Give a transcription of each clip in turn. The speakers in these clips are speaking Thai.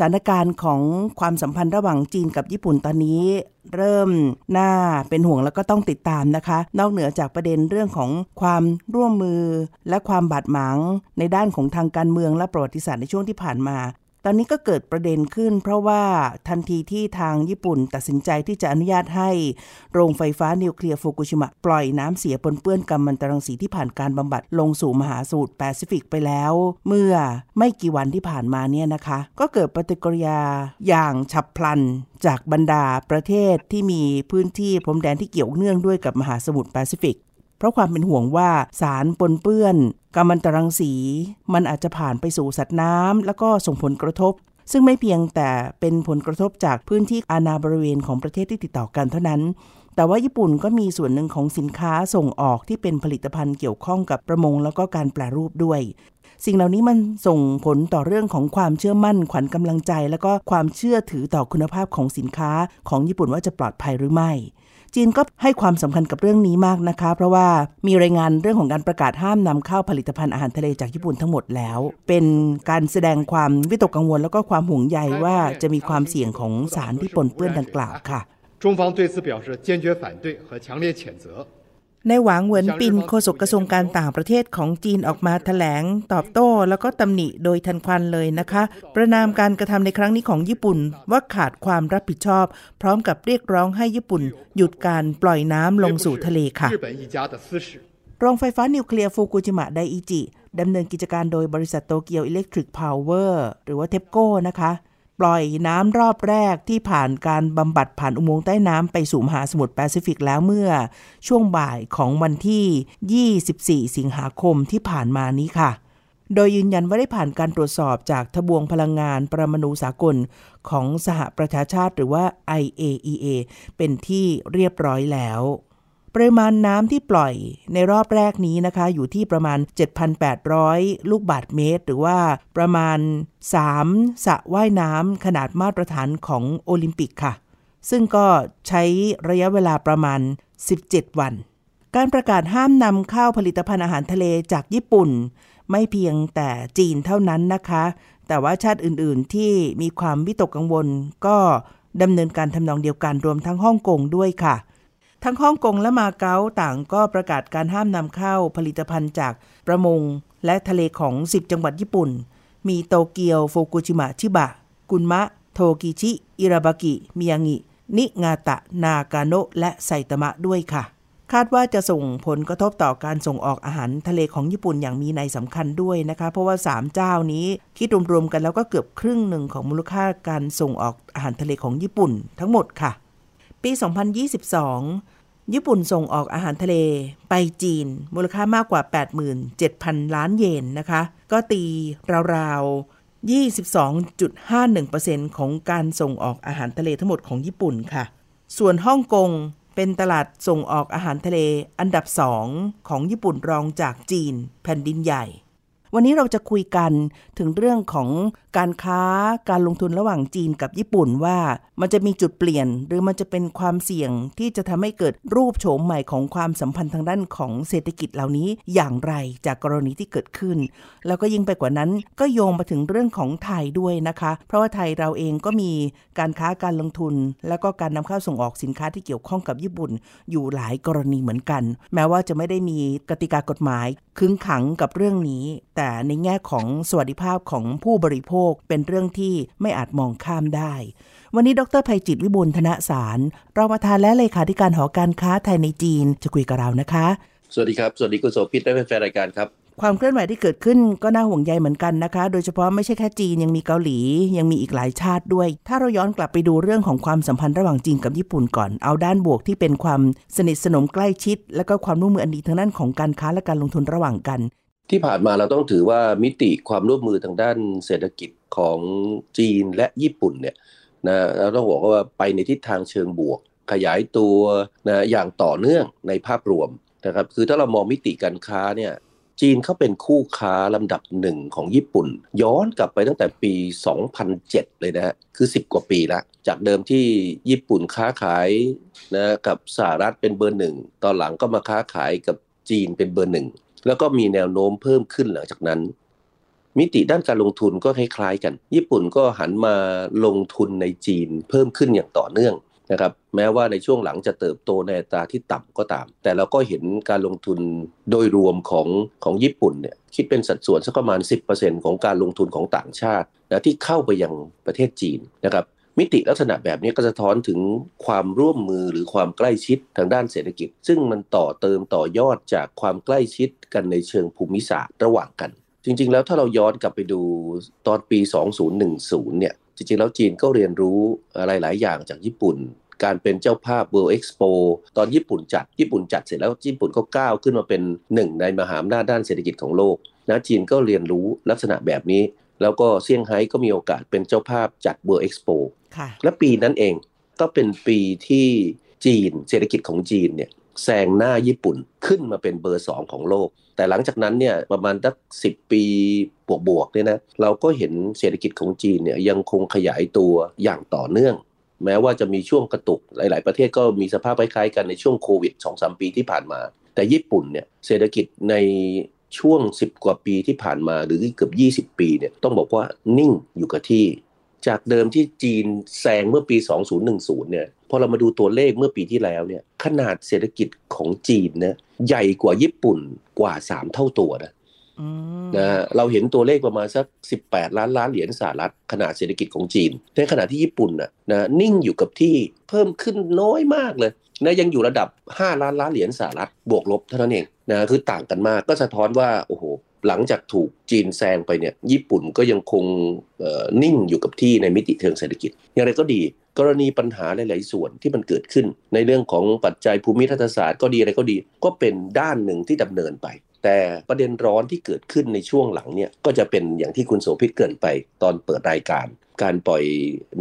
สถานการณ์ของความสัมพันธ์ระหว่างจีนกับญี่ปุ่นตอนนี้เริ่มน่าเป็นห่วงแล้วก็ต้องติดตามนะคะ นอกเหนือจากประเด็นเรื่องของความร่วมมือ และความบาดหมางในด้านของทางการเมืองและประวัติศาสตร์ในช่วงที่ผ่านมา ตอนนี้ก็เกิดประเด็นขึ้น เพราะว่าทันทีที่ทางญี่ปุ่นตัดสินใจที่จะอนุญาตให้โรงไฟฟ้านิวเคลียร์ฟุกุชิมะปล่อยน้ำเสียปนเปื้อนกัมมันตรังสีที่ผ่านการบำบัดลงสู่มหาสมุทรแปซิฟิกไปแล้ว เมื่อไม่กี่วันที่ผ่านมาเนี่ยนะคะ ก็เกิดปฏิกิริยาอย่างฉับพลันจากบรรดาประเทศที่มีพื้นที่พรมแดนที่เกี่ยวเนื่องด้วยกับมหาสมุทรแปซิฟิก เพราะความเป็นห่วงว่าสารปนเปื้อนกัมมันตรังสี มันอาจจะผ่านไปสู่สัตว์น้ำแล้วก็ส่งผลกระทบ ซึ่งไม่เพียงแต่เป็นผลกระทบจากพื้นที่อาณาบริเวณของประเทศที่ติดต่อกันเท่านั้น แต่ว่าญี่ปุ่นก็มีส่วนหนึ่งของสินค้าส่งออกที่เป็นผลิตภัณฑ์เกี่ยวข้องกับประมงแล้วก็การแปลรูปด้วยสิ่งเหล่านี้มันส่งผลต่อเรื่องของความเชื่อมั่นขวัญกำลังใจ แล้วก็ความเชื่อถือต่อคุณภาพของสินค้าของญี่ปุ่นว่าจะปลอดภัยหรือไม่ จีนก็ให้ความสำคัญกับเรื่องนี้มากนะคะ เพราะว่ามีรายงานเรื่องของการประกาศห้ามนำเข้าผลิตภัณฑ์อาหารทะเลจากญี่ปุ่นทั้งหมดแล้ว เป็นการแสดงความวิตกกังวลแล้วก็ความห่วงใยว่าจะมีความเสี่ยงของสารที่ปนเปื้อนดังกล่าวค่ะ中方对此表示坚决反对和强烈谴责 ในหวังเหวินปินโฆษกกระทรวงการต่างประเทศของจีนออกมาแถลง ตอบโต้ แล้วก็ตำหนิโดยทันควันเลยนะคะ ประณามการกระทำในครั้งนี้ของญี่ปุ่นว่าขาดความรับผิดชอบ พร้อมกับเรียกร้องให้ญี่ปุ่น หยุดการปล่อยน้ำลงสู่ทะเลค่ะโรงไฟฟ้านิวเคลียร์ฟูกุชิมะไดอิจิดำเนินกิจการโดยบริษัทโตเกียวอิเล็กทริกพาวเวอร์หรือว่าเทปโก้นะคะ ปล่อยน้ำรอบแรกที่ผ่านการบำบัดผ่านอุโมงค์ใต้น้ำไปสู่มหาสมุทรแปซิฟิกแล้วเมื่อช่วงบ่ายของวันที่ 24 สิงหาคมที่ผ่านมานี้ค่ะ โดยยืนยันว่าได้ผ่านการตรวจสอบจากทบวงพลังงานประมาณูสากลของสหประชาชาติหรือว่า IAEA เป็นที่เรียบร้อยแล้ว ปริมาณน้ำที่ปล่อยในรอบแรกนี้นะคะ อยู่ที่ประมาณ 7,800 ลูกบาทเมตร หรือว่าประมาณ 3สระว่ายน้ำขนาดมาตรฐานของโอลิมปิกค่ะ ซึ่งก็ใช้ระยะเวลาประมาณ 17 วัน การประกาศห้ามนำเข้าผลิตภัณฑ์อาหารทะเลจากญี่ปุ่น ไม่เพียงแต่จีนเท่านั้นนะคะ แต่ว่าชาติอื่นๆที่มีความวิตกกังวลก็ดำเนินการทำนองเดียวกันรวมทั้งฮ่องกงด้วยค่ะ ทั้งฮ่องกงและมาเก๊าต่างก็ประกาศการห้ามนำเข้าผลิตภัณฑ์จากประมงและทะเลของ 10 จังหวัดญี่ปุ่น มีโตเกียวโฟกุชิมะชิบะ กุนมะ โทกิชิ อิราบากิ มิยางิ นิงาตะ นากาโนะและไซตามะด้วยค่ะ คาดว่าจะส่งผลกระทบต่อการส่งออกอาหารทะเลของญี่ปุ่นอย่างมีในสำคัญด้วยนะคะ เพราะว่า 3 เจ้านี้คิดรวมๆกันแล้วก็เกือบครึ่งหนึ่งของมูลค่าการส่งออกอาหารทะเลของญี่ปุ่น ทั้งหมดค่ะ ปี 2022 ญี่ปุ่นส่งออกอาหารทะเลไปจีน มูลค่ามากกว่า 87,000 ล้านเยนนะคะ ก็ตีราวๆ 22.51%ของการส่งออกอาหารทะเลทั้งหมดของญี่ปุ่นค่ะ ส่วนฮ่องกงเป็นตลาดส่งออกอาหารทะเลอันดับสองของญี่ปุ่นรองจากจีนแผ่นดินใหญ่ วันนี้เราจะคุยกันถึงเรื่องของการค้าการลงทุนระหว่างจีนกับญี่ปุ่นว่า มันจะมีจุดเปลี่ยน หรือมันจะเป็นความเสี่ยงที่จะทำให้เกิดรูปโฉมใหม่ของความสัมพันธ์ทางด้านของเศรษฐกิจเหล่านี้อย่างไรจากกรณีที่เกิดขึ้น แล้วก็ยิ่งไปกว่านั้นก็โยงมาถึงเรื่องของไทยด้วยนะคะ เพราะว่าไทยเราเองก็มีการค้าการลงทุน แล้วก็การนำเข้าส่งออกสินค้าที่เกี่ยวข้องกับญี่ปุ่น อยู่หลายกรณีเหมือนกัน แม้ว่าจะไม่ได้มีกติกากฎหมายคึงขังกับเรื่องนี้แต่ในแง่ของสวัสดิภาพของผู้บริโภคเป็นเรื่องที่ไม่อาจมองข้ามได้ วันนี้ดรภัยจิตวิบูลธนสารรองประธานและเลขาธิการหอการค้าไทยในจีนจะคุยกับเรานะคะ สวัสดีครับ สวัสดีคุณโสภิตและแฟนรายการครับความเคลื่อนไหวที่เกิดขึ้นก็น่าห่วงใยเหมือนกันนะคะ โดยเฉพาะไม่ใช่แค่จีนยังมีเกาหลี ยังมีอีกหลายชาติด้วย ถ้าเราย้อนกลับไปดูเรื่องของความสัมพันธ์ระหว่างจีนกับญี่ปุ่นก่อน เอาด้านบวกที่เป็นความสนิทสนมใกล้ชิด และก็ความร่วมมืออันดีทางด้านของการค้าและการลงทุนระหว่างกัน ที่ผ่านมาเราต้องถือว่ามิติความร่วมมือทางด้านเศรษฐกิจของจีนและญี่ปุ่นเนี่ยนะเราต้องบอกว่าไปในทิศทางเชิงบวก ขยายตัวนะอย่างต่อเนื่องในภาพรวมนะครับคือถ้าเรามองมิติการค้าเนี่ยจีนเขาเป็นคู่ค้าลำดับหนึ่งของญี่ปุ่น ย้อนกลับไปตั้งแต่ปี 2007 เลยนะฮะคือ 10 กว่าปีแล้วจากเดิมที่ญี่ปุ่นค้าขายนะกับสหรัฐเป็นเบอร์หนึ่งตอนหลังก็มาค้าขายกับจีนเป็นเบอร์หนึ่ง แล้วก็มีแนวโน้มเพิ่มขึ้นหลังจากนั้น มิติด้านการลงทุนก็คล้ายๆกัน ญี่ปุ่นก็หันมาลงทุนในจีนเพิ่มขึ้นอย่างต่อเนื่องนะครับแม้ว่าในช่วงหลังจะเติบโตในอัตราที่ต่ำก็ตาม แต่เราก็เห็นการลงทุนโดยรวมของของญี่ปุ่นเนี่ยคิดเป็นสัดส่วนสักประมาณ 10%ของการลงทุนของต่างชาตินะที่เข้าไปยังประเทศจีนนะครับ มิติลักษณะแบบนี้ก็สะท้อนถึงความร่วมมือหรือความใกล้ชิดทางด้านเศรษฐกิจ ซึ่งมันต่อเติมต่อยอดจากความใกล้ชิดกันในเชิงภูมิศาสตร์ระหว่างกัน จริง ๆ แล้วถ้าเราย้อนกลับไปดูตอนปี 2010 เนี่ย จริง ๆ แล้วจีนก็เรียนรู้อะไรหลายอย่างจากญี่ปุ่น การเป็นเจ้าภาพ World Expo ตอนญี่ปุ่นจัด ญี่ปุ่นจัดเสร็จแล้วญี่ปุ่นก็ก้าวขึ้นมาเป็นหนึ่งในมหาอำนาจด้านเศรษฐกิจของโลกนะจีนก็เรียนรู้ลักษณะแบบนี้ แล้วก็เซี่ยงไฮ้ก็มีโอกาสเป็นเจ้าภาพจัด World Expo และปีนั้นเองก็เป็นปีที่จีนเศรษฐกิจของจีนเนี่ยแซงหน้าญี่ปุ่นขึ้นมาเป็นเบอร์สองของโลก แต่หลังจากนั้นเนี่ยประมาณสักสิปีบวกๆเนี่ยนะเราก็เห็นเศรษฐกิจของจีนเนี่ยยังคงขยายตัวอย่างต่อเนื่อง แม้ว่าจะมีช่วงกระตุกหลาย ๆ ประเทศก็มีสภาพคล้ายๆกันในช่วงโควิด2อสปีที่ผ่านมา แต่ญี่ปุ่นเนี่ยเศรษฐกิจในช่วง 10 กว่าปีที่ผ่านมาหรือเกือบ 20 ปีเนี่ยต้องบอกว่านิ่งอยู่กับที่ จากเดิมที่จีนแซงเมื่อปี 2010 เนี่ย พอเรามาดูตัวเลขเมื่อปีที่แล้วเนี่ย ขนาดเศรษฐกิจของจีนเนี่ยใหญ่กว่าญี่ปุ่นกว่า 3 เท่าตัวนะนะเราเห็นตัวเลขประมาณสัก 18 ล้านล้านเหรียญสหรัฐขนาดเศรษฐกิจของจีน ในขณะที่ญี่ปุ่นน่ะนะนิ่งอยู่กับที่เพิ่มขึ้นน้อยมากเลยนะยังอยู่ระดับ 5 ล้านล้านเหรียญสหรัฐบวกลบเท่านั้นเองนะคือต่างกันมากก็สะท้อนว่าโอ้โห หลังจากถูกจีนแซงไปเนี่ยญี่ปุ่นก็ยังคงนิ่งอยู่กับที่ในมิติเชิงเศรษฐกิจ อย่างไรก็ดี กรณีปัญหาหลาย ๆ ส่วนที่มันเกิดขึ้น ในเรื่องของปัจจัยภูมิทัศศาสตร์ก็ดีอะไรก็ดี ก็เป็นด้านหนึ่งที่ดำเนินไป แต่ประเด็นร้อนที่เกิดขึ้นในช่วงหลังเนี่ยก็จะเป็นอย่างที่คุณโสภิตเกินไปตอนเปิดรายการ การปล่อย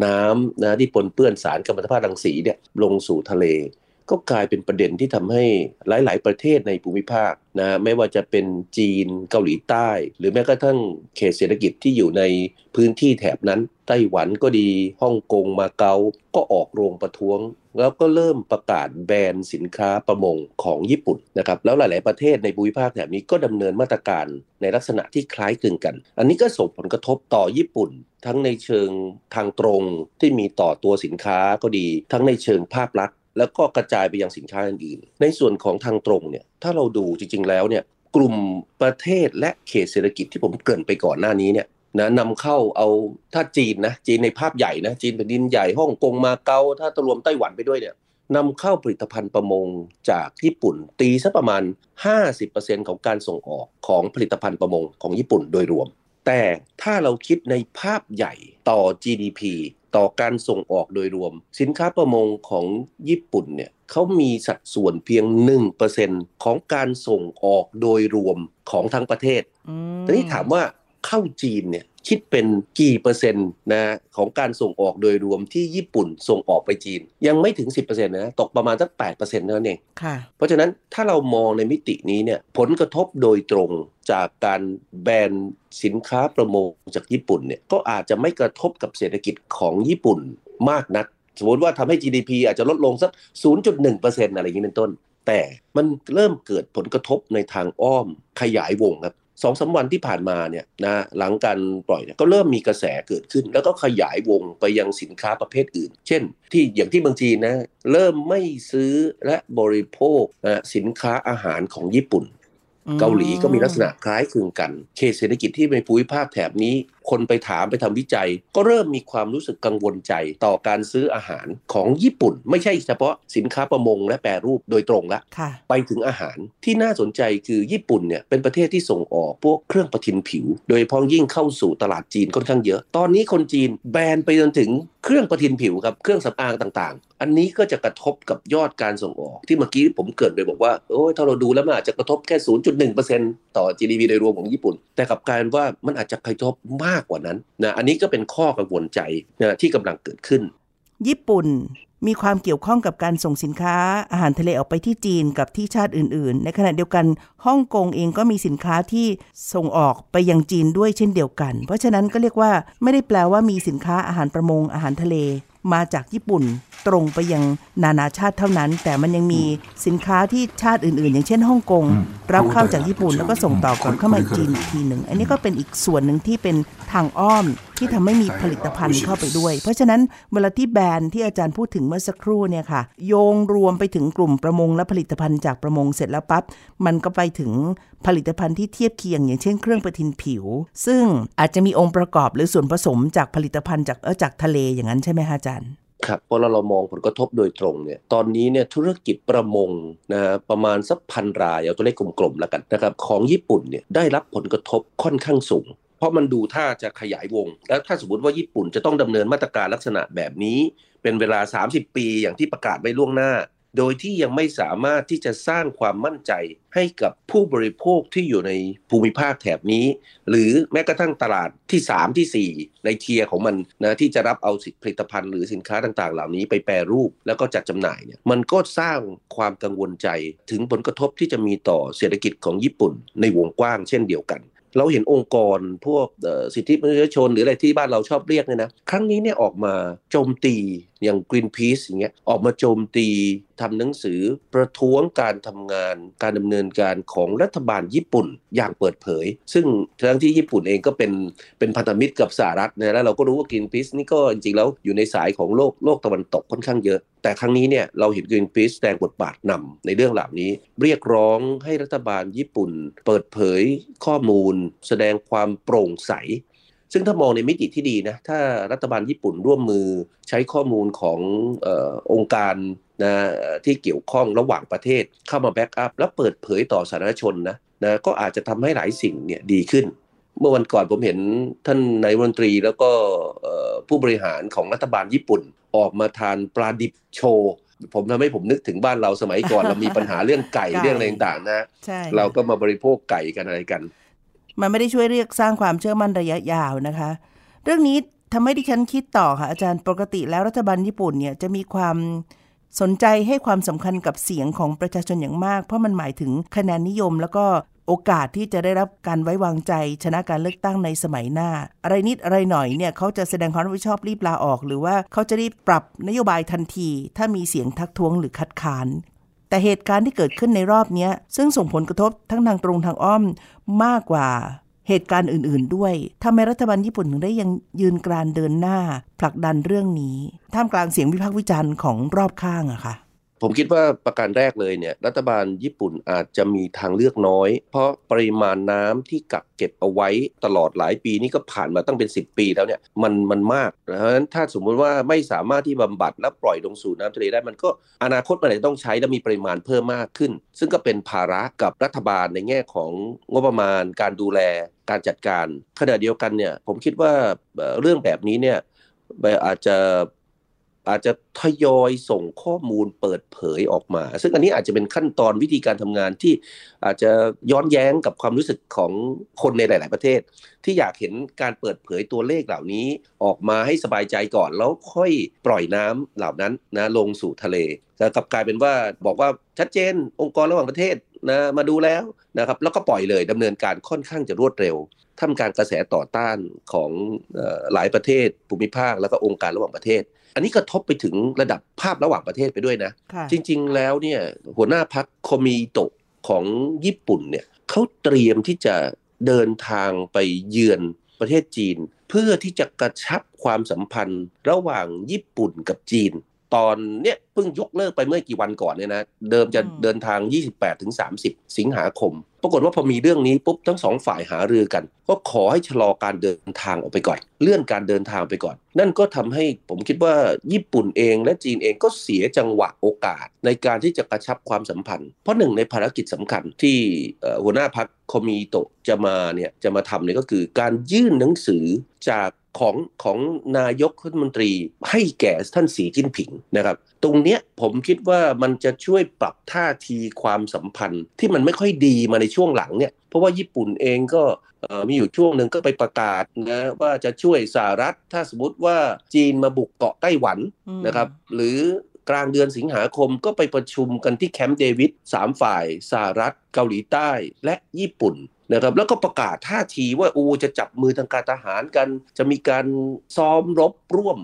น้ำนะที่ปนเปื้อนสารกัมมันตภาพรังสีเนี่ยลงสู่ทะเล ก็กลายเป็นประเด็นที่ทำให้หลาย ๆ ประเทศในภูมิภาคนะไม่ว่าจะเป็นจีนเกาหลีใต้ หรือแม้กระทั่งเขตเศรษฐกิจที่อยู่ในพื้นที่แถบนั้น ไต้หวันก็ดีฮ่องกงมาเก๊าก็ออกโรงประท้วง แล้วก็เริ่มประกาศแบนสินค้าประมงของญี่ปุ่นนะครับแล้วหลาย ๆ ประเทศในภูมิภาคแถบนี้ก็ดำเนินมาตรการในลักษณะที่คล้ายคลึงกัน อันนี้ก็ส่งผลกระทบต่อญี่ปุ่น ทั้งในเชิงทางตรงที่มีต่อตัวสินค้าก็ดี ทั้งในเชิงภาพลักษณ์ แล้วก็กระจายไปยังสินค้าอื่นๆในส่วนของทางตรงเนี่ยถ้าเราดูจริง ๆ แล้วเนี่ยกลุ่มประเทศและเขตเศรษฐกิจที่ผมเกริ่นไปก่อนหน้านี้เนี่ยนะนำเข้าเอาถ้าจีนนะจีนในภาพใหญ่นะจีนแผ่นดินใหญ่ฮ่องกงมาเกาถ้าตรวมไต้หวันไปด้วยเนี่ยนำเข้าผลิตภัณฑ์ประมงจากญี่ปุ่น ตีซะประมาณ 50%ของการส่งออกของผลิตภัณฑ์ประมงของญี่ปุ่นโดยรวม แต่ถ้าเราคิดในภาพใหญ่ต่อ GDP ต่อการส่งออกโดยรวม สินค้าประมงของญี่ปุ่นเนี่ยเขามีสัดส่วนเพียง 1%ของการส่งออกโดยรวมของทั้งประเทศทีนี้ถามว่าเข้าจีนเนี่ย คิดเป็นกี่เปอร์เซ็นต์นะของการส่งออกโดยรวมที่ญี่ปุ่นส่งออกไปจีน ยังไม่ถึง 10%นะตกประมาณสัก8%นั่นเองเพราะฉะนั้นถ้าเรามองในมิตินี้เนี่ยผลกระทบโดยตรงจากการแบนสินค้าประมงจากญี่ปุ่นเนี่ยก็อาจจะไม่กระทบกับเศรษฐกิจของญี่ปุ่นมากนัก สมมติว่าทำให้ GDP อาจจะลดลงสัก 0.1%อะไรอย่างนี้เป็นต้น แต่มันเริ่มเกิดผลกระทบในทางอ้อมขยายวงครับ สองสาวันที่ผ่านมาเนี่ยนะหลังการปล่อยเนี่ยก็เริ่มมีกระแสเกิดขึ้น แล้วก็ขยายวงไปยังสินค้าประเภทอื่น เช่น ที่อย่างที่บางจีนนะเริ่มไม่ซื้อและบริโภคนะสินค้าอาหารของญี่ปุ่น เกาหลีก็มีลักษณะคล้ายคลึงกัน เขตเศรษฐกิจที่ในภูมิภาคแถบนี้ คนไปถามไปทำวิจัย ก็เริ่มมีความรู้สึกกังวลใจต่อการซื้ออาหารของญี่ปุ่น ไม่ใช่เฉพาะสินค้าประมงและแปรรูปโดยตรงละค่ะไปถึงอาหารที่น่าสนใจคือญี่ปุ่นเนี่ยเป็นประเทศที่ส่งออกพวกเครื่องประทินผิว โดยเฉพาะยิ่งเข้าสู่ตลาดจีนค่อนข้างเยอะ ตอนนี้คนจีนแบนไปจนถึงเครื่องประทินผิวครับเครื่องสำอางต่างๆ อันนี้ก็จะกระทบกับยอดการส่งออก ที่เมื่อกี้ผมเกริดไปบอกว่าโอ้ยถ้าเราดูแล้วมันอาจจะกระทบแค่ 0.1%ต่อ GDP โดยรวมของญี่ปุ่น แต่กลับกลายเป็นว่ามันอาจจะกระทบมากากกว่านั้นนะอันนี้ก็เป็นข้อกังวลใจนะที่กำลังเกิดขึ้น ญี่ปุ่นมีความเกี่ยวข้องกับการส่งสินค้าอาหารทะเลออกไปที่จีนกับที่ชาติอื่น ๆ ในขณะเดียวกันฮ่องกงเองก็มีสินค้าที่ส่งออกไปยังจีนด้วยเช่นเดียวกัน เพราะฉะนั้นก็เรียกว่าไม่ได้แปลว่ามีสินค้าอาหารประมงอาหารทะเล มาจากญี่ปุ่น ตรงไปยังนานาชาติเท่านั้น แต่มันยังมีสินค้าที่ชาติอื่นๆ อย่างเช่นฮ่องกงรับเข้าจากญี่ปุ่นแล้วก็ส่งต่อกลับเข้ามาจีนอีกทีหนึ่ง อันนี้ก็เป็นอีกส่วนหนึ่งที่เป็นทางอ้อมที่ทำให้มีผลิตภัณฑ์เข้าไปด้วย เพราะฉะนั้นเวลาที่แบรนด์ที่อาจารย์พูดถึงเมื่อสักครู่เนี่ยค่ะ โยงรวมไปถึงกลุ่มประมงและผลิตภัณฑ์จากประมงเสร็จแล้วปั๊บมันก็ไปถึงผลิตภัณฑ์ที่เทียบเคียง อย่างเช่นเครื่องประทินผิว ซึ่งอาจจะมีองค์ประกอบหรือส่วนผสมจากผลิตภัณฑ์จากเออจากทะเลอย่างนั้นใช่ไหมคะอาจารย์ ครับพอเราเรามองผลกระทบโดยตรงเนี่ยตอนนี้เนี่ยธุรกิจประมงนะฮะประมาณสักพันรายเอาตัวเลขกลมๆแล้วกันนะครับของญี่ปุ่นเนี่ยได้รับผลกระทบค่อนข้างสูง เพราะมันดูท่าจะขยายวง แล้วถ้าสมมติว่าญี่ปุ่นจะต้องดำเนินมาตรการลักษณะแบบนี้ เป็นเวลา 30 ปีอย่างที่ประกาศไว้ล่วงหน้า โดยที่ยังไม่สามารถที่จะสร้างความมั่นใจให้กับผู้บริโภคที่อยู่ในภูมิภาคแถบนี้ หรือแม้กระทั่งตลาดที่ 3 ที่ 4 ในเทียร์ของมันนะที่จะรับเอาผลิตภัณฑ์หรือสินค้าต่างๆ เหล่านี้ไปแปรรูปแล้วก็จัดจำหน่ายเนี่ยมันก็สร้างความกังวลใจถึงผลกระทบที่จะมีต่อเศรษฐกิจของญี่ปุ่น ในวงกว้างเช่นเดียวกันเราเห็นองค์กรพวกสิทธิมนุษยชนหรืออะไรที่บ้านเราชอบเรียกเนี่ยนะ ครั้งนี้เนี่ยออกมาโจมตีอย่าง Greenpeace อย่างเงี้ยออกมาโจมตีทำหนังสือประท้วงการทำงานการดำเนินการของรัฐบาลญี่ปุ่นอย่างเปิดเผย ซึ่งทั้งที่ญี่ปุ่นเองก็เป็นเป็นพันธมิตรกับสหรัฐนะแล้วเราก็รู้ว่า Greenpeace นี่ก็จริงๆแล้วอยู่ในสายของโลกโลกตะวันตกค่อนข้างเยอะ แต่ครั้งนี้เนี่ยเราเห็น Greenpeace แสดงบทบาทนำในเรื่องเหล่านี้ เรียกร้องให้รัฐบาลญี่ปุ่น เปิดเผยข้อมูล แสดงความโปร่งใส ซึ่งถ้ามองในมิติที่ดีนะถ้ารัฐบาลญี่ปุ่นร่วมมือใช้ข้อมูลของออองค์การนะที่เกี่ยวข้องระหว่างประเทศเข้ามาแบ็กอัพแล้วเปิดเผยต่อสาธารณชนนะนะก็อาจจะทำให้หลายสิ่งเนี่ยดีขึ้น เมื่อวันก่อนผมเห็นท่านนายมนตรีแล้วก็ผู้บริหารของรัฐบาลญี่ปุ่นออกมาทานปลาดิบโชว์ผมทำให้ผมนึกถึงบ้านเราสมัยก่อนเรามีปัญหาเรื่องไก่เรื่องอะไรต่างๆนะ เราก็มาบริโภคไก่กันอะไรกัน มันไม่ได้ช่วยเรียกสร้างความเชื่อมั่นระยะยาวนะคะ เรื่องนี้ทำให้ดิฉันคิดต่อค่ะอาจารย์ปกติแล้วรัฐบาลญี่ปุ่นเนี่ยจะมีความสนใจให้ความสำคัญกับเสียงของประชาชนอย่างมาก เพราะมันหมายถึงคะแนนนิยม แล้วก็โอกาสที่จะได้รับการไว้วางใจ ชนะการเลือกตั้งในสมัยหน้า อะไรนิดอะไรหน่อยเนี่ยเขาจะแสดงความรับผิดชอบรีบลาออก หรือว่าเขาจะรีบปรับนโยบายทันที ถ้ามีเสียงทักท้วงหรือคัดค้าน แต่เหตุการณ์ที่เกิดขึ้นในรอบนี้ซึ่งส่งผลกระทบทั้งทางตรงทางอ้อมมากกว่าเหตุการณ์อื่น ๆ ด้วยทำให้รัฐบาลญี่ปุ่นถึงได้ยังยืนกรานเดินหน้า ผลักดันเรื่องนี้ ท่ามกลางเสียงวิพากษ์วิจารณ์ของรอบข้างอะค่ะ ผมคิดว่าประการแรกเลยเนี่ยรัฐบาลญี่ปุ่นอาจจะมีทางเลือกน้อย เพราะปริมาณน้ำที่กักเก็บเอาไว้ตลอดหลายปีนี่ก็ผ่านมาตั้งเป็น 10 ปีแล้วเนี่ยมันมันมากเพราะฉะนั้นถ้าสมมุติว่าไม่สามารถที่บำบัดและปล่อยลงสู่น้ำทะเลได้มันก็อนาคตมันจะต้องใช้และมีปริมาณเพิ่มมากขึ้น ซึ่งก็เป็นภาระกับรัฐบาลในแง่ของงบประมาณ การดูแล การจัดการขณะเดียวกันเนี่ยผมคิดว่าเรื่องแบบนี้เนี่ยอาจจะ อาจจะทยอยส่งข้อมูลเปิดเผยออกมา ซึ่งอันนี้อาจจะเป็นขั้นตอนวิธีการทำงานที่อาจจะย้อนแย้งกับความรู้สึกของคนในหลาย ๆ ประเทศ ที่อยากเห็นการเปิดเผยตัวเลขเหล่านี้ออกมาให้สบายใจก่อน แล้วค่อยปล่อยน้ำเหล่านั้นนะลงสู่ทะเลแต่กลับกลายเป็นว่าบอกว่าชัดเจนองค์กรระหว่างประเทศนะมาดูแล้วนะครับแล้วก็ปล่อยเลยดำเนินการค่อนข้างจะรวดเร็ว ท่ามกลางกระแสต่อต้านของหลายประเทศภูมิภาคแล้วก็องค์การระหว่างประเทศ อันนี้กระทบไปถึงระดับภาพระหว่างประเทศไปด้วยนะ จริง ๆ แล้วเนี่ยหัวหน้าพักโคมิโตะของญี่ปุ่นเนี่ยเขาเตรียมที่จะเดินทางไปเยือนประเทศจีน เพื่อที่จะกระชับความสัมพันธ์ระหว่างญี่ปุ่นกับจีน ตอนเนี้ยเพิ่งยกเลิกไปเมื่อกี่วันก่อนเนี่ยนะ เดิมจะเดินทาง 28ถึง30สิงหาคม ปรากฏว่าพอมีเรื่องนี้ปุ๊บทั้งสองฝ่ายหารือกัน ก็ขอให้ชะลอการเดินทางออกไปก่อน เลื่อนการเดินทางไปก่อน นั่นก็ทำให้ผมคิดว่าญี่ปุ่นเองและจีนเองก็เสียจังหวะโอกาส ในการที่จะกระชับความสัมพันธ์ เพราะหนึ่งในภารกิจสำคัญที่หัวหน้าพักคอมีโตะจะมาเนี่ยจะมาทำเนี่ยก็คือการยื่นหนังสือจาก ของของนายกรัฐมนตรีให้แก่ท่านสีจิ้นผิงนะครับ ตรงเนี้ยผมคิดว่ามันจะช่วยปรับท่าทีความสัมพันธ์ที่มันไม่ค่อยดีมาในช่วงหลังเนี่ยเพราะว่าญี่ปุ่นเองก็มีอยู่ช่วงหนึ่งก็ไปประกาศนะว่าจะช่วยสหรัฐ ถ้าสมมติว่าจีนมาบุกเกาะไต้หวันนะครับหรือกลางเดือนสิงหาคมก็ไปประชุมกันที่แคมป์เดวิดสามฝ่ายสหรัฐเกาหลีใต้และญี่ปุ่น นะครับแล้วก็ประกาศท่าทีว่าอูจะจับมือทางการทหารกัน จะมีการซ้อมรบร่วม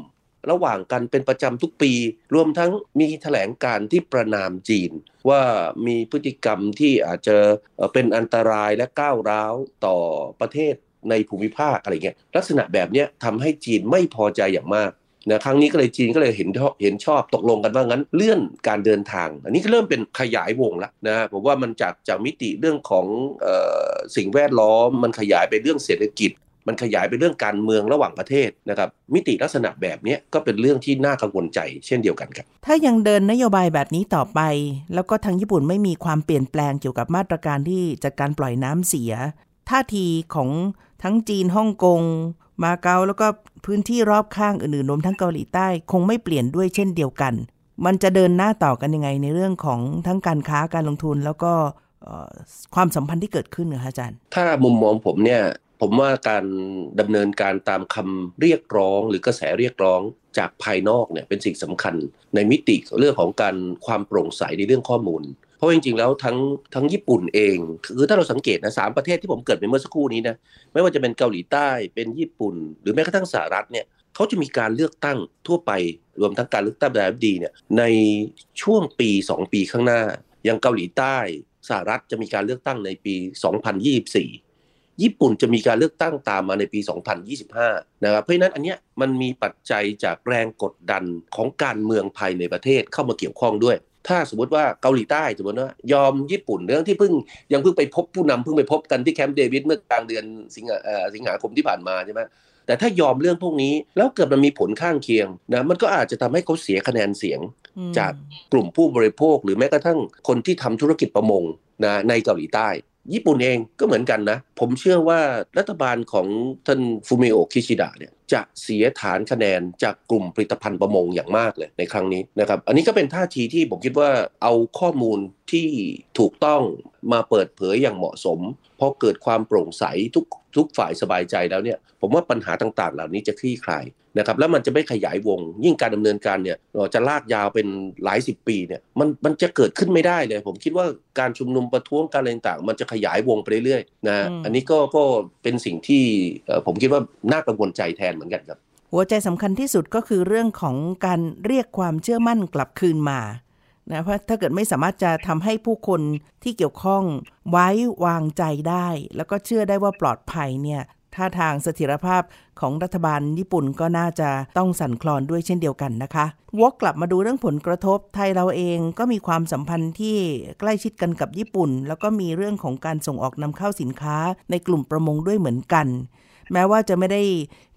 ระหว่างกันเป็นประจำทุกปี รวมทั้งมีแถลงการที่ประนามจีน ว่ามีพฤติกรรมที่อาจจะเป็นอันตรายและก้าวร้าวต่อประเทศในภูมิภาคอะไรเงี้ยลักษณะแบบนี้ทำให้จีนไม่พอใจอย่างมาก นะครั้งนี้ก็เลยจีนก็เลยเห็นเห็นชอบตกลงกันว่างั้นเลื่อนการเดินทาง อันนี้ก็เริ่มเป็นขยายวงแล้วนะผมว่ามันจากจากมิติเรื่องของออสิ่งแวดล้อม มันขยายไปเรื่องเศรษฐกิจ มันขยายไปเรื่องการเมืองระหว่างประเทศนะครับมิติลักษณะแบบนี้ก็เป็นเรื่องที่น่ากังวลใจ เช่นเดียวกันครับถ้ายังเดินนโยบายแบบนี้ต่อไป แล้วก็ทางญี่ปุ่นไม่มีความเปลี่ยนแปลงเกี่ยวกับมาตรการที่จัดการปล่อยน้ำเสียท่าทีของทั้งจีนฮ่องกง มาเก๊าแล้วก็พื้นที่รอบข้างอื่นๆรวมทั้งเกาหลีใต้ คงไม่เปลี่ยนด้วยเช่นเดียวกัน มันจะเดินหน้าต่อกันยังไงในเรื่องของทั้งการค้าการลงทุนแล้วก็ความสัมพันธ์ที่เกิดขึ้นนะอาจารย์ ถ้ามุมมองผมเนี่ยผมว่าการดำเนินการตามคำเรียกร้อง หรือกระแสเรียกร้องจากภายนอกเนี่ยเป็นสิ่งสำคัญในมิติเรื่องของการความโปร่งใสในเรื่องข้อมูล ราะจริงๆแล้วทั้งทั้งญี่ปุ่นเอง คือถ้าเราสังเกตนะสามประเทศที่ผมเกิดไปเมื่อสักครู่นี้นะไม่ว่าจะเป็นเกาหลีใต้เป็นญี่ปุ่น หรือแม้กระทั่งสหรัฐเนี่ยเขาจะมีการเลือกตั้งทั่วไปรวมทั้งการเลือกตั้งแบบดีเนี่ยในช่วงปี 2 ปีข้างหน้า อย่างเกาหลีใต้สหรัฐจะมีการเลือกตั้งในปี 2024 ญี่ปุ่นจะมีการเลือกตั้งตามมาในปี 2025 นะครับเพราะฉะนั้นอันเนี้ยมันมีปัจจัยจากแรงกดดันของการเมืองภายในประเทศเข้ามาเกี่ยวข้องด้วย ถ้าสมมติว่าเกาหลีใต้สมมติว่ายอมญี่ปุ่นเรื่องที่เพิ่งยังเพิ่งไปพบผู้นำเพิ่งไปพบกันที่แคมป์เดวิดเมื่อกลางเดือนสิงหาสิงหาคมที่ผ่านมาใช่ไหมแต่ถ้ายอมเรื่องพวกนี้แล้วเกิดมันมีผลข้างเคียงนะมันก็อาจจะทำให้เขาเสียคะแนนเสียง จากกลุ่มผู้บริโภค หรือแม้กระทั่งคนที่ทำธุรกิจประมงนะในเกาหลีใต้ ญี่ปุ่นเองก็เหมือนกันนะผมเชื่อว่ารัฐบาลของท่านฟูมิโอคิชิดะเนี่ยจะเสียฐานคะแนนจากกลุ่มผลิตภัณฑ์ประมงอย่างมากเลยในครั้งนี้นะครับ อันนี้ก็เป็นท่าทีที่ผมคิดว่าเอาข้อมูลที่ถูกต้องมาเปิดเผยอย่างเหมาะสมพอเกิดความโปร่งใสทุกทุกฝ่ายสบายใจแล้วเนี่ยผมว่าปัญหาต่างๆ เหล่านี้จะคลี่คลายนะครับแล้วมันจะไม่ขยายวง ยิ่งการดำเนินการเนี่ยจะลากยาวเป็นหลายสิบปีเนี่ยมันมันจะเกิดขึ้นไม่ได้เลย ผมคิดว่าการชุมนุมประท้วงการอะไรต่างๆมันจะขยายวงไปเรื่อยๆนะอันนี้ก็ก็เป็นสิ่งที่ผมคิดว่าน่ากังวลใจแทนเหมือนกันครับ หัวใจสำคัญที่สุดก็คือเรื่องของการเรียกความเชื่อมั่นกลับคืนมานะเพราะถ้าเกิดไม่สามารถจะทำให้ผู้คนที่เกี่ยวข้องไว้วางใจได้ แล้วก็เชื่อได้ว่าปลอดภัยเนี่ย ท่าทางเสถียรภาพของรัฐบาลญี่ปุ่นก็น่าจะต้องสั่นคลอนด้วยเช่นเดียวกันนะคะ วกกลับมาดูเรื่องผลกระทบ ไทยเราเองก็มีความสัมพันธ์ที่ใกล้ชิดกันกับญี่ปุ่น แล้วก็มีเรื่องของการส่งออกนำเข้าสินค้าในกลุ่มประมงด้วยเหมือนกันแม้ว่าจะไม่ได้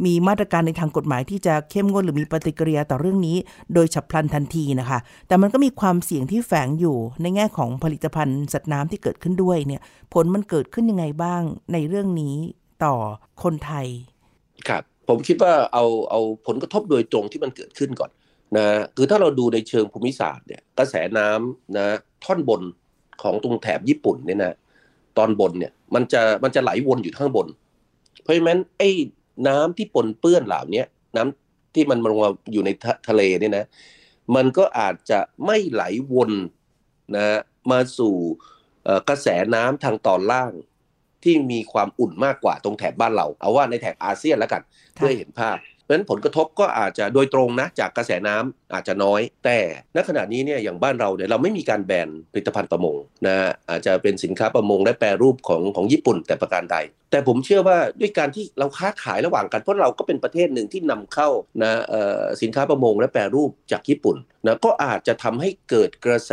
มีมาตรการในทางกฎหมายที่จะเข้มงวดหรือมีปฏิกิริยาต่อเรื่องนี้ โดยฉับพลันทันทีนะคะ แต่มันก็มีความเสี่ยงที่แฝงอยู่ในแง่ของผลิตภัณฑ์สัตว์น้ำที่เกิดขึ้นด้วยเนี่ย ผลมันเกิดขึ้นยังไงบ้างในเรื่องนี้ ต่อคนไทย ครับ ผมคิดว่าเอาเอาผลกระทบโดยตรงที่มันเกิดขึ้นก่อนนะคือถ้าเราดูในเชิงภูมิศาสตร์เนี่ยกระแสน้ำนะท่อนบนของตรงแถบญี่ปุ่นเนี่ยนะตอนบนเนี่ยมันจะมันจะไหลวนอยู่ข้างบน เพราะฉะนั้นไอ้น้ำที่ปนเปื้อนเหล่านี้น้ำที่มันลงมาอยู่ในทะเลเนี่ยนะ มันก็อาจจะไม่ไหลวนนะมาสู่กระแสน้ำทางตอนล่าง ที่มีความอุ่นมากกว่าตรงแถบบ้านเรา เอาว่าในแถบอาเซียนแล้วกัน เพื่อเห็นภาพ เพราะฉะนั้นผลกระทบก็อาจจะโดยตรงนะจากกระแสน้ำอาจจะน้อย แต่ณขณะนี้เนี่ยอย่างบ้านเราเนี่ยเราไม่มีการแบนผลิตภัณฑ์ประมงนะอาจจะเป็นสินค้าประมงและแปรรูปของของญี่ปุ่นแต่ประการใด แต่ผมเชื่อว่าด้วยการที่เราค้าขายระหว่างกันเพราะเราก็เป็นประเทศหนึ่งที่นำเข้านะสินค้าประมงและแปรรูปจากญี่ปุ่นนะก็อาจจะทำให้เกิดกระแส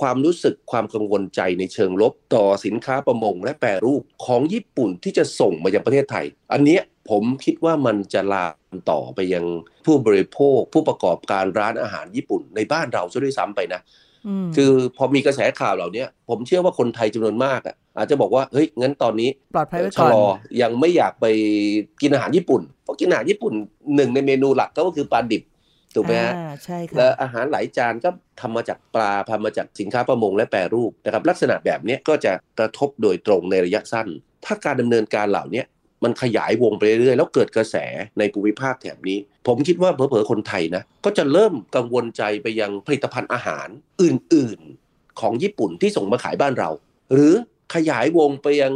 ความรู้สึกความกังวลใจในเชิงลบ ต่อสินค้าประมงและแปรรูปของญี่ปุ่นที่จะส่งมายังประเทศไทย อันนี้ ผมคิดว่ามันจะลามต่อไปยังผู้บริโภค ผู้ประกอบการร้านอาหารญี่ปุ่นในบ้านเราซะด้วยซ้ำไปนะคือพอมีกระแสข่าวเหล่านี้ผมเชื่อว่าคนไทยจำนวนมากอะอาจจะบอกว่าเฮ้ยงั้นตอนนี้ปลอดภัยไว้ก่อนยังไม่อยากไปกินอาหารญี่ปุ่น เพราะกินอาหารญี่ปุ่นหนึ่งในเมนูหลักก็คือปลาดิบถูกไหมฮะใช่ค่ะแล้วอาหารหลายจานก็ทำมาจากปลาทำมาจากสินค้าประมงและแปรรูปนะครับลักษณะแบบนี้ก็จะกระทบโดยตรงในระยะสั้น ถ้าการดำเนินการเหล่านี้ มันขยายวงไปเรื่อยๆแล้วเกิดกระแสในภูมิภาคแถบนี้ ผมคิดว่าเผลอๆคนไทยนะก็จะเริ่มกังวลใจไปยังผลิตภัณฑ์อาหารอื่นๆของญี่ปุ่นที่ส่งมาขายบ้านเรา หรือขยายวงไปยัง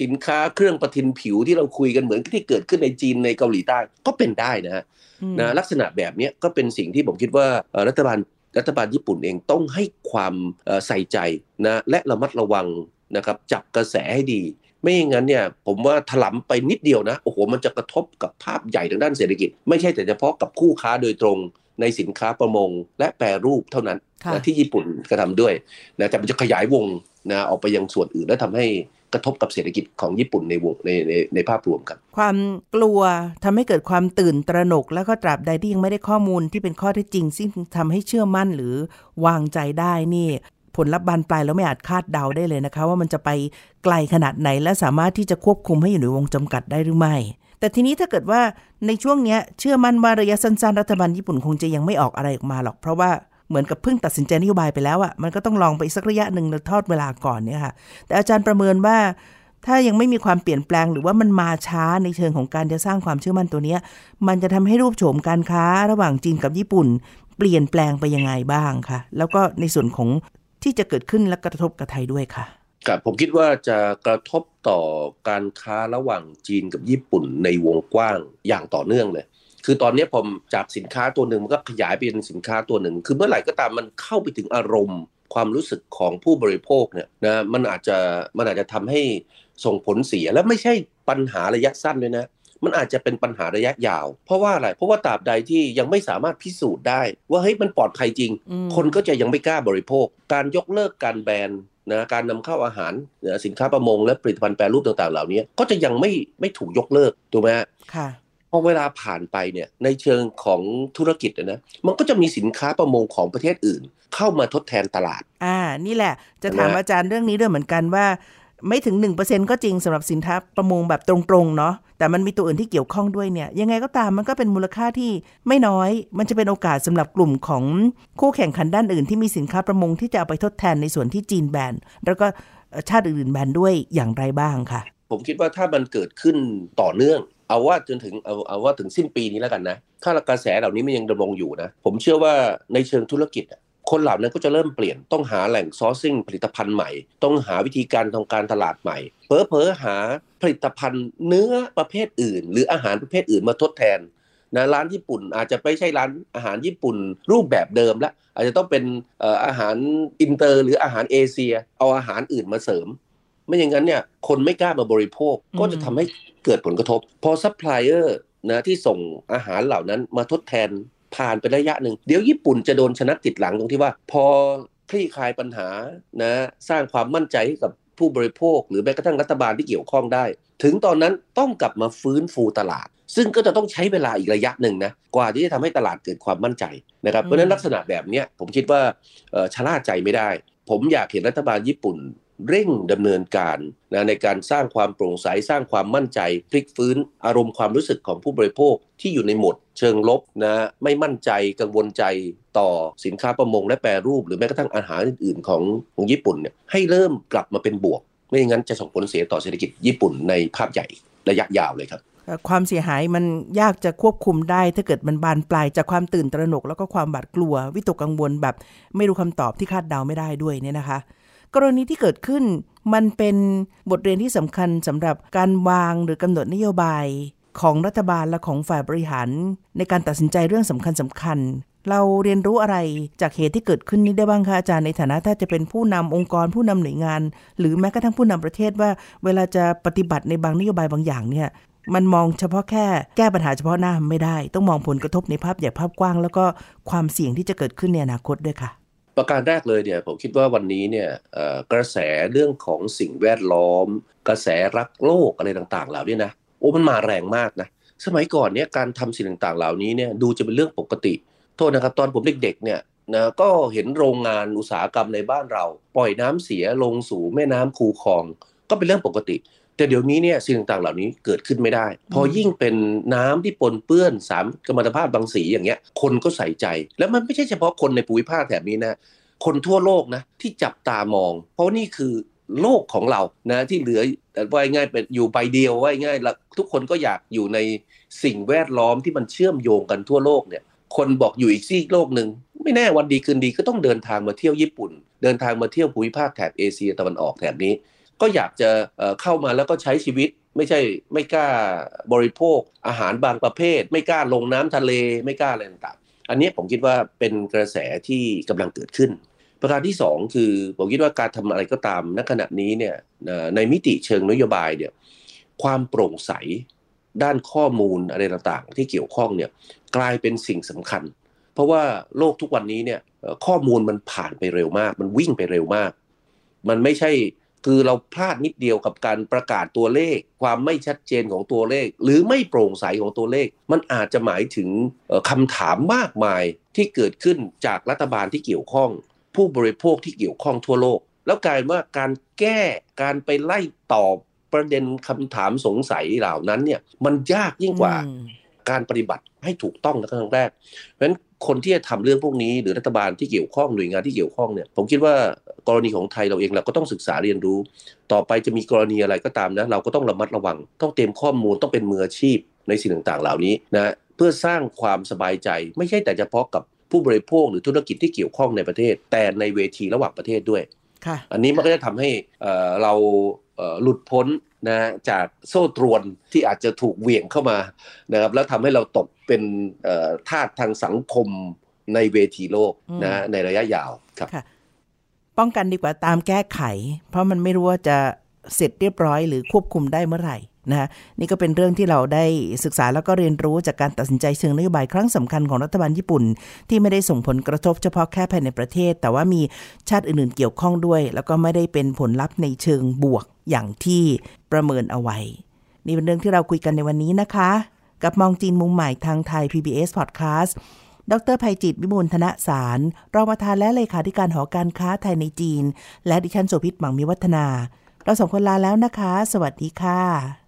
สินค้าเครื่องประทินผิวที่เราคุยกันเหมือนที่เกิดขึ้นในจีนในเกาหลีใต้ก็เป็นได้นะฮะนะลักษณะแบบนี้ก็เป็นสิ่งที่ผมคิดว่ารัฐบาลรัฐบาลญี่ปุ่นเองต้องให้ความใส่ใจนะและระมัดระวังนะครับจับกระแสให้ดี ไม่อย่างนั้นเนี่ยผมว่าถลำไปนิดเดียวนะโอ้โหมันจะกระทบกับภาพใหญ่ทางด้านเศรษฐกิจ ไม่ใช่แต่เฉพาะกับคู่ค้าโดยตรงในสินค้าประมงและแปรรูปเท่านั้นนะที่ญี่ปุ่นกระทาด้วยนะแต่มันจะขยายวงนะออกไปยังส่วนอื่นและทำให้กระทบกับเศรษฐกิจของญี่ปุ่นในวงในในในภาพรวมครับ ความกลัวทำให้เกิดความตื่นตระหนก แล้วก็ตราบใดที่ยังไม่ได้ข้อมูลที่เป็นข้อเท็จจริง ซึ่งทำให้เชื่อมั่นหรือวางใจได้นี่ ผลลัพธ์บานปลายแล้วไม่อาจคาดเดาได้เลยนะคะ ว่ามันจะไปไกลขนาดไหน และสามารถที่จะควบคุมให้อยู่ในวงจำกัดได้หรือไม่ แต่ทีนี้ถ้าเกิดว่าในช่วงนี้เชื่อมั่นว่าระยะสั้นๆรัฐบาลญี่ปุ่นคงจะยังไม่ออกอะไรออกมาหรอก เพราะว่าเหมือนกับเพิ่งตัดสินใจนโยบายไปแล้วอะ่ะมันก็ต้องลองไปสักระยะหนึ่งทอดเวลาก่อนเนี่ยค่ะ แต่อาจารย์ประเมินว่าถ้ายังไม่มีความเปลี่ยนแปลงหรือว่ามันมาช้าในเชิงของการจะสร้างความเชื่อมั่นตัวนี้ มันจะทำให้รูปโฉมการค้าระหว่างจีนกับญี่ปุ่น เปลี่ยนแปลงไปยังไงบ้างคะแล้วก็ในส่วนของ ที่จะเกิดขึ้นและกระทบกับไทยด้วยค่ะครับผมคิดว่าจะกระทบต่อการค้าระหว่างจีนกับญี่ปุ่นในวงกว้างอย่างต่อเนื่องเลย คือตอนนี้ผมจากสินค้าตัวหนึ่งมันก็ขยายไปเป็นสินค้าตัวหนึ่ง คือเมื่อไหร่ก็ตามมันเข้าไปถึงอารมณ์ ความรู้สึกของผู้บริโภคเนี่ยนะมันอาจจะมันอาจจะทำให้ส่งผลเสียและไม่ใช่ปัญหาระยะสั้นด้วยนะ มันอาจจะเป็นปัญหาระยะยาว เพราะว่าอะไร เพราะว่าตราบใดที่ยังไม่สามารถพิสูจน์ได้ ว่าเฮ้ยมันปลอดภัยจริง คนก็จะยังไม่กล้าบริโภค การยกเลิกการแบนนะการนำเข้าอาหารสินค้าประมงและผลิตภัณฑ์แปรรูปต่างๆ เหล่านี้ก็จะยังไม่ไม่ถูกยกเลิกถูกไหมค่ะพอเวลาผ่านไปเนี่ยในเชิงของธุรกิจนะมันก็จะมีสินค้าประมงของประเทศอื่น เข้ามาทดแทนตลาด อ่านี่แหละ จะถามอาจารย์เรื่องนี้ด้วยเหมือนกันว่า ไม่ถึง 1%ก็จริงสำหรับสินค้าประมงแบบตรงๆเนาะแต่มันมีตัวอื่นที่เกี่ยวข้องด้วยเนี่ยยังไงก็ตามมันก็เป็นมูลค่าที่ไม่น้อย มันจะเป็นโอกาสสำหรับกลุ่มของคู่แข่งขันด้านอื่นที่มีสินค้าประมงที่จะเอาไปทดแทนในส่วนที่จีนแบนแล้วก็ชาติอื่นๆแบนด้วยอย่างไรบ้างค่ะ ผมคิดว่าถ้ามันเกิดขึ้นต่อเนื่อง เอาว่าจนถึงเอาเอาว่าถึงสิ้นปีนี้แล้วกันนะ ถ้ากระแสเหล่านี้มันยังดำรงอยู่นะ ผมเชื่อว่าในเชิงธุรกิจ คนเหล่านั้นก็จะเริ่มเปลี่ยนต้องหาแหล่งซอร์ซิ่งผลิตภัณฑ์ใหม่ ต้องหาวิธีการทางการตลาดใหม่เพอเพอหาผลิตภัณฑ์เนื้อประเภทอื่น หรืออาหารประเภทอื่นมาทดแทนนะร้านญี่ปุ่นอาจจะไม่ใช่ร้านอาหารญี่ปุ่นรูปแบบเดิมแล้วอาจจะต้องเป็นอาหารอินเตอร์ หรืออาหารเอเชีย เอาอาหารอื่นมาเสริม ไม่อย่างนั้นเนี่ยคนไม่กล้ามาบริโภคก็จะทำให้เกิดผลกระทบ พอซัพพลายเออร์นะที่ส่งอาหารเหล่านั้นมาทดแทน ผ่านไประยะหนึ่งเดี๋ยวญี่ปุ่นจะโดนชนักติดหลังตรงที่ว่า พอคลี่คลายปัญหานะสร้างความมั่นใจให้กับผู้บริโภค หรือแม้กระทั่งรัฐบาลที่เกี่ยวข้องได้ ถึงตอนนั้นต้องกลับมาฟื้นฟูตลาด ซึ่งก็จะต้องใช้เวลาอีกระยะหนึ่งนะกว่าที่จะทำให้ตลาดเกิดความมั่นใจนะครับเพราะฉะนั้นลักษณะแบบนี้ผมคิดว่าชะล่าใจไม่ได้ ผมอยากเห็นรัฐบาลญี่ปุ่น เร่งดำเนินการนะในการสร้างความโปร่งใสสร้างความมั่นใจพลิกฟื้นอารมณ์ความรู้สึกของผู้บริโภคที่อยู่ในหมด เชิงลบนะไม่มั่นใจกังวลใจต่อสินค้าประมงและแปรรูป หรือแม้กระทั่งอาหารอื่นๆ ของของญี่ปุ่นเนี่ยให้เริ่มกลับมาเป็นบวก ไม่อย่างนั้นจะส่งผลเสียต่อเศรษฐกิจญี่ปุ่นในภาพใหญ่ระยะยาวเลยครับความเสียหายมันยากจะควบคุมได้ ถ้าเกิดมันบานปลายจากความตื่นตระหนกแล้วก็ความบาดกลัว วิตกกังวลแบบไม่รู้คำตอบที่คาดเดาไม่ได้ด้วยเนี่ยนะคะ กรณีที่เกิดขึ้น มันเป็นบทเรียนที่สำคัญสำหรับการวางหรือกำหนดนโยบายของรัฐบาลและของฝ่ายบริหาร ในการตัดสินใจเรื่องสำคัญสำคัญ เราเรียนรู้อะไรจากเหตุที่เกิดขึ้นนี้ได้บ้างคะอาจารย์ในฐานะถ้าจะเป็นผู้นำองค์กรผู้นำหน่วยงาน หรือแม้กระทั่งผู้นำประเทศว่า เวลาจะปฏิบัติในบางนโยบายบางอย่างเนี่ยมันมองเฉพาะแค่แก้ปัญหาเฉพาะหน้าไม่ได้ ต้องมองผลกระทบในภาพใหญ่ภาพกว้าง แล้วก็ความเสี่ยงที่จะเกิดขึ้นในอนาคตด้วยค่ะ ประการแรกเลยเนี่ยผมคิดว่าวันนี้เนี่ยกระแสเรื่องของสิ่งแวดล้อม กระแสรักโลกอะไรต่างๆ เหล่านี้นะโอ้มันมาแรงมากนะสมัยก่อนเนี่ยการทำสิ่งต่างๆ เหล่านี้เนี่ยดูจะเป็นเรื่องปกติ โทษนะครับตอนผมเด็กๆเนี่ยนะก็เห็นโรงงานอุตสาหกรรมในบ้านเรา ปล่อยน้ำเสียลงสู่แม่น้ำคูคลอง ก็เป็นเรื่องปกติ แต่เดี๋ยวนี้เนี่ยสิ่งต่างๆเหล่านี้เกิดขึ้นไม่ได้ พอยิ่งเป็นน้ำที่ปนเปื้อนสามกัมมันตภาพบางสีอย่างเงี้ย คนก็ใส่ใจ แล้วมันไม่ใช่เฉพาะคนในภูมิภาคแถบนี้นะคนทั่วโลกนะที่จับตามอง เพราะนี่คือโลกของเรานะที่เหลือว่าง่ายเป็นอยู่ใบเดียวว่าง่ายแล้วทุกคนก็อยากอยู่ในสิ่งแวดล้อมที่มันเชื่อมโยงกันทั่วโลกเนี่ย คนบอกอยู่อีกซีกโลกหนึ่งไม่แน่วันดีคืนดีก็ต้องเดินทางมาเที่ยวญี่ปุ่น เดินทางมาเที่ยวภูมิภาคแถบเอเชียตะวันออกแถบนี้ ก็อยากจะเข้ามาแล้วก็ใช้ชีวิตไม่ใช่ไม่กล้าบริโภคอาหารบางประเภท ไม่กล้าลงน้ำทะเลไม่กล้าอะไรต่างๆ อันนี้ผมคิดว่าเป็นกระแสที่กำลังเกิดขึ้น ประการที่ 2 คือผมคิดว่าการทำอะไรก็ตามณขณะนี้เนี่ยในมิติเชิงนโยบายเนี่ยความโปร่งใสด้านข้อมูลอะไรต่างๆ ที่เกี่ยวข้องเนี่ยกลายเป็นสิ่งสำคัญ เพราะว่าโลกทุกวันนี้เนี่ยข้อมูลมันผ่านไปเร็วมาก มันวิ่งไปเร็วมาก มันไม่ใช่ คือเราพลาดนิดเดียวกับการประกาศตัวเลข ความไม่ชัดเจนของตัวเลข หรือไม่โปร่งใสของตัวเลข มันอาจจะหมายถึงคำถามมากมายที่เกิดขึ้นจากรัฐบาลที่เกี่ยวข้อง ผู้บริโภคที่เกี่ยวข้องทั่วโลก แล้วกลายว่าการแก้การไปไล่ตอบประเด็นคำถามสงสัยเหล่านั้นเนี่ยมันยากยิ่งกว่าการปฏิบัติให้ถูกต้องในครั้งแรกเพราะฉะนั้น คนที่จะทำเรื่องพวกนี้ หรือรัฐบาลที่เกี่ยวข้องหน่วยงานที่เกี่ยวข้องเนี่ยผมคิดว่ากรณีของไทยเราเองเราก็ต้องศึกษาเรียนรู้ ต่อไปจะมีกรณีอะไรก็ตามนะเราก็ต้องระมัดระวัง ต้องเตรียมข้อมูลต้องเป็นมืออาชีพในสิ่งต่างๆ เหล่านี้นะเพื่อสร้างความสบายใจ ไม่ใช่แต่เฉพาะกับผู้บริโภคหรือธุรกิจที่เกี่ยวข้องในประเทศ แต่ในเวทีระหว่างประเทศด้วยอันนี้มันก็จะทำให้เราหลุดพ้น นะจากโซ่ตรวนที่อาจจะถูกเหวี่ยงเข้ามานะครับแล้วทำให้เราตกเป็นทาสทางสังคมในเวทีโลกนะในระยะยาวครับป้องกันดีกว่าตามแก้ไข เพราะมันไม่รู้ว่าจะเสร็จเรียบร้อยหรือควบคุมได้เมื่อไหร่ นะนี่ก็เป็นเรื่องที่เราได้ศึกษาแล้วก็เรียนรู้จากการตัดสินใจเชิงนโยบายครั้งสำคัญของรัฐบาลญี่ปุ่น ที่ไม่ได้ส่งผลกระทบเฉพาะแค่ภายในประเทศ แต่ว่ามีชาติอื่นๆเกี่ยวข้องด้วย แล้วก็ไม่ได้เป็นผลลัพธ์ในเชิงบวกอย่างที่ประเมินเอาไว้ นี่เป็นเรื่องที่เราคุยกันในวันนี้นะคะ กับมองจีนมุมใหม่ทางไทย PBS Podcast ดรภัยจิตวิบูลธนสารรองประธานและเลขาธิการหอการค้าไทยในจีน และดิฉันโสภิตหมังมีวัฒนา เราสองคนลาแล้วนะคะ สวัสดีค่ะ